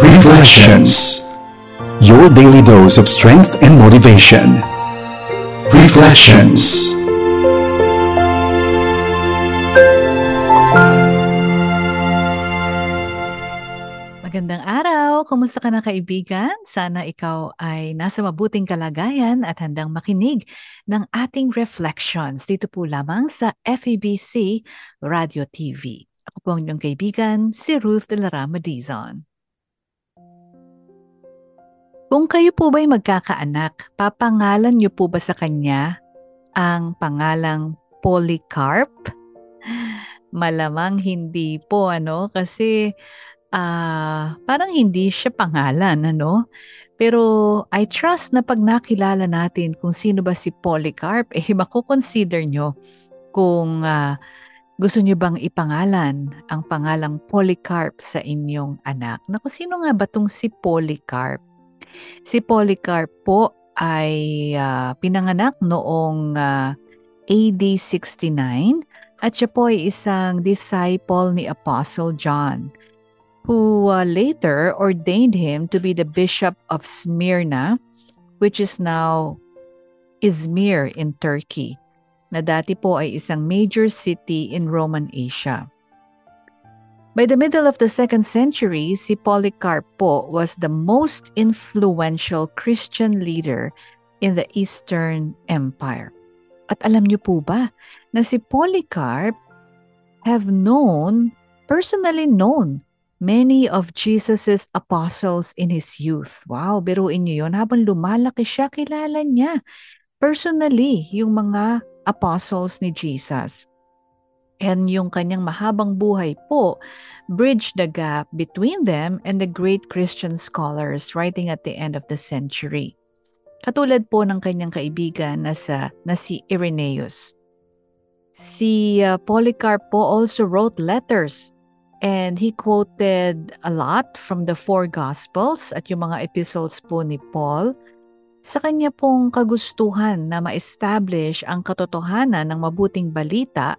Reflections Your daily dose of strength and motivation. Reflections Magandang araw! Kumusta ka na kaibigan? Sana ikaw ay nasa mabuting kalagayan at handang makinig ng ating reflections dito po lamang sa FEBC Radio TV. Ako po ang inyong kaibigan, si Ruth de la Rama Dizon. Kung kayo po ba'y magkakaanak, papangalan niyo po ba sa kanya ang pangalang Polycarp? Malamang hindi po ano kasi ah, parang hindi siya pangalan, ano? Pero I trust na pag nakilala natin kung sino ba si Polycarp, eh mako-consider nyo kung ah, gusto nyo bang ipangalan ang pangalang Polycarp sa inyong anak. Naku, sino nga ba tong si Polycarp? Si Polycarp po ay ah, pinanganak noong ah, AD 69 at siya po ay isang disciple ni Apostle John who uh, later ordained him to be the bishop of Smyrna, which is now Izmir in Turkey, na dati po ay isang major city in Roman Asia. By the middle of the second century, si Polycarp po was the most influential Christian leader in the Eastern Empire. At alam niyo po ba na si Polycarp have known, personally known, many of Jesus's apostles in his youth. Wow, biruin niyo yun. Habang lumalaki siya, kilala niya personally yung mga apostles ni Jesus. And yung kanyang mahabang buhay po bridged the gap between them and the great Christian scholars writing at the end of the century. Katulad po ng kanyang kaibigan na, sa, na si Irenaeus. Si uh, Polycarp po also wrote letters and he quoted a lot from the four Gospels at yung mga epistles po ni Paul sa kanya pong kagustuhan na ma-establish ang katotohanan ng mabuting balita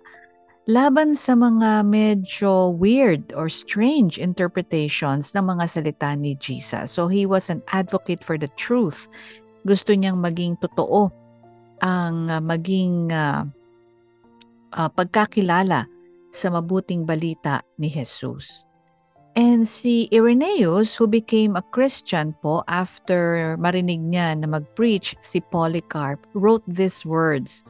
laban sa mga medyo weird or strange interpretations ng mga salita ni Jesus. So he was an advocate for the truth. Gusto niyang maging totoo ang uh, maging uh, uh, pagkakilala sa mabuting balita ni Jesus. And si Irenaeus, who became a Christian po after marinig niya na mag-preach si Polycarp, wrote these words.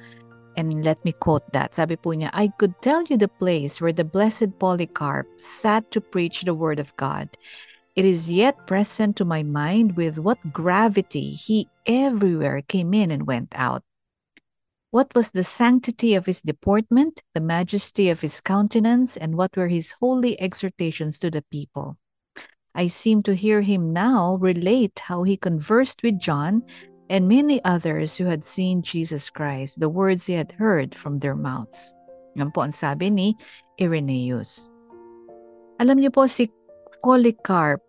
And let me quote that. Sabi po niya, I could tell you the place where the blessed Polycarp sat to preach the word of God. It is yet present to my mind with what gravity he everywhere came in and went out. What was the sanctity of his deportment, the majesty of his countenance, and what were his holy exhortations to the people? I seem to hear him now relate how he conversed with John and many others who had seen Jesus Christ, the words he had heard from their mouths. Yan po ang sabi ni Irenaeus. Alam niyo po si Polycarp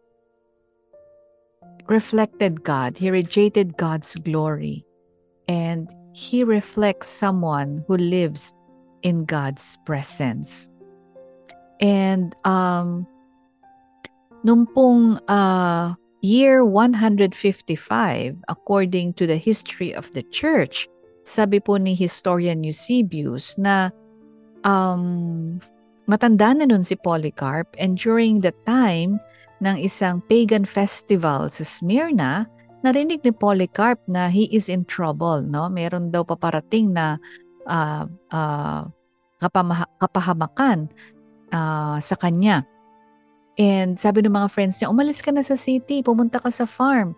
reflected God. He rejected God's glory. And he reflects someone who lives in God's presence. And um, nung pong uh, year 155, according to the history of the church, sabi po ni historian Eusebius na um, matanda na nun si Polycarp and during the time ng isang pagan festival sa Smyrna, narinig ni Polycarp na he is in trouble, no? Meron daw paparating na uh, uh, kapamaha- kapahamakan uh, sa kanya. And sabi ng mga friends niya, umalis ka na sa city, pumunta ka sa farm,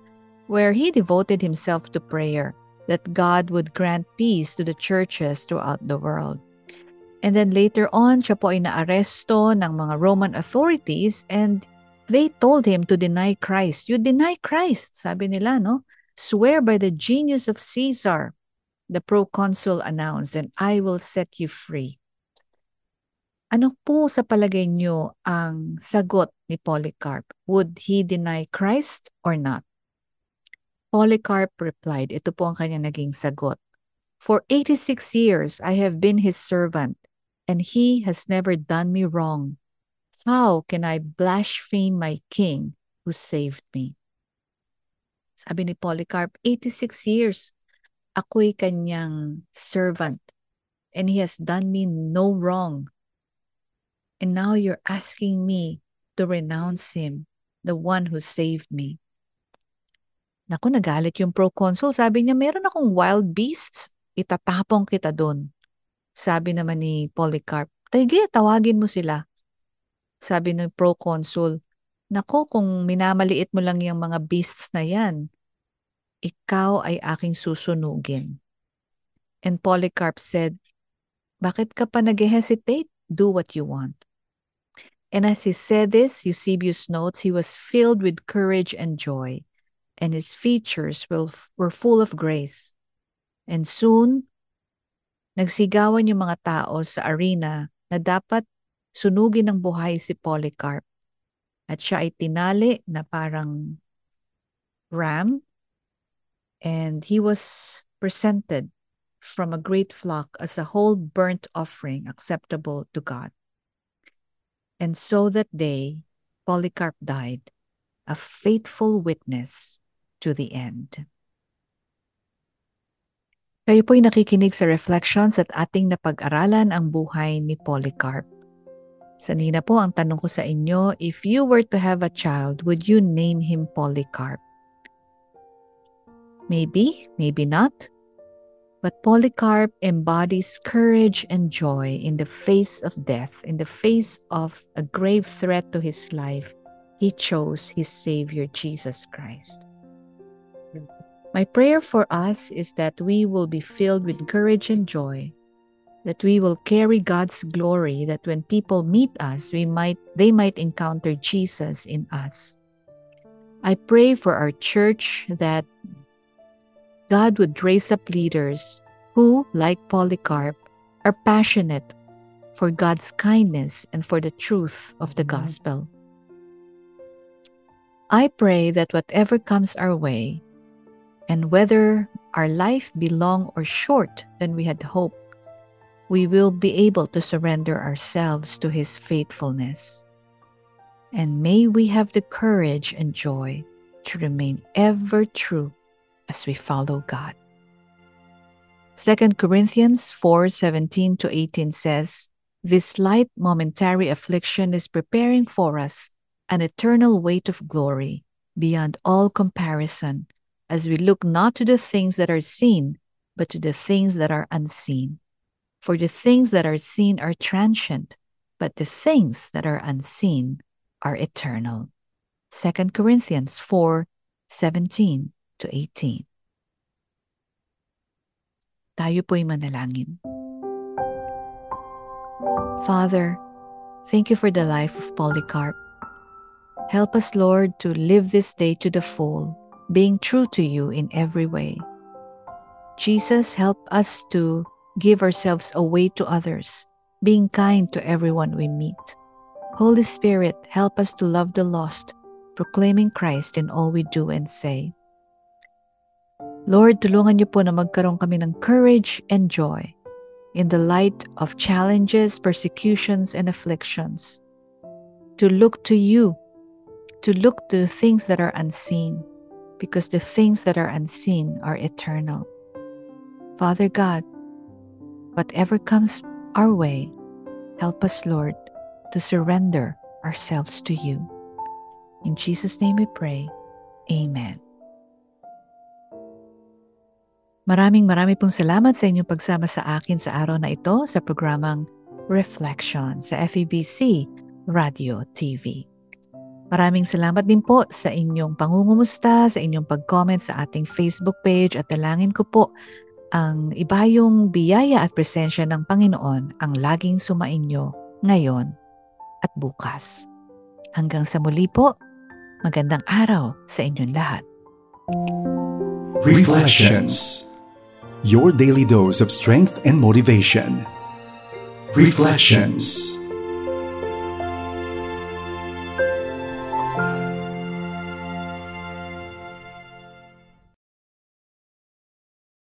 where he devoted himself to prayer that God would grant peace to the churches throughout the world. And then later on, siya po ay naaresto ng mga Roman authorities and They told him to deny Christ. You deny Christ, sabi nila, no? Swear by the genius of Caesar, the proconsul announced, and I will set you free. Ano po sa palagay niyo ang sagot ni Polycarp? Would he deny Christ or not? Polycarp replied, ito po ang kanya naging sagot. For 86 years I have been his servant, and he has never done me wrong. How can I blaspheme my king who saved me? Sabi ni Polycarp, 86 years, ako'y kanyang servant and he has done me no wrong. And now you're asking me to renounce him, the one who saved me. Naku, nagalit yung proconsul. Sabi niya, meron akong wild beasts. Itatapong kita doon. Sabi naman ni Polycarp, Tige, tawagin mo sila. Sabi ng proconsul, Nako, kung minamaliit mo lang yung mga beasts na yan, ikaw ay aking susunugin. And Polycarp said, Bakit ka pa nag-hesitate? Do what you want. And as he said this, Eusebius notes, he was filled with courage and joy, and his features were full of grace. And soon, nagsigawan yung mga tao sa arena na dapat sunugin ng buhay si Polycarp. At siya ay tinali na parang ram and he was presented from a great flock as a whole burnt offering acceptable to God. And so that day, Polycarp died, a faithful witness to the end. Kayo po'y nakikinig sa Reflections at ating napag-aralan ang buhay ni Polycarp. Sanina po ang tanong ko sa inyo, if you were to have a child, would you name him Polycarp? Maybe, maybe not. But Polycarp embodies courage and joy in the face of death, in the face of a grave threat to his life. He chose his Savior, Jesus Christ. My prayer for us is that we will be filled with courage and joy, that we will carry God's glory, that when people meet us, we might they might encounter Jesus in us. I pray for our church that God would raise up leaders who, like Polycarp, are passionate for God's kindness and for the truth of the gospel. I pray that whatever comes our way, and whether our life be long or short than we had hoped, we will be able to surrender ourselves to His faithfulness. And may we have the courage and joy to remain ever true as we follow God. 2 Corinthians 4:17 to 18 says, This light momentary affliction is preparing for us an eternal weight of glory beyond all comparison as we look not to the things that are seen, but to the things that are unseen. For the things that are seen are transient, but the things that are unseen are eternal. 2 Corinthians 4 17 to 18. Tayo po'y manalangin. Father, thank you for the life of Polycarp. Help us, Lord, to live this day to the full, being true to you in every way. Jesus, help us to give ourselves away to others, being kind to everyone we meet. Holy Spirit, help us to love the lost, proclaiming Christ in all we do and say. Lord, tulungan niyo po na magkaroon kami ng courage and joy in the light of challenges, persecutions, and afflictions. To look to you, to look to things that are unseen, because the things that are unseen are eternal. Father God, whatever comes our way, help us, Lord, to surrender ourselves to you. In Jesus' name we pray. Amen. Maraming marami pong salamat sa inyong pagsama sa akin sa araw na ito sa programang Reflection sa FEBC Radio TV. Maraming salamat din po sa inyong pangungumusta, sa inyong pag-comment sa ating Facebook page at dalangin ko po ang ibayong biyaya at presensya ng Panginoon ang laging sumainyo ngayon at bukas. Hanggang sa muli po, magandang araw sa inyong lahat. Reflections your daily dose of strength and motivation. Reflections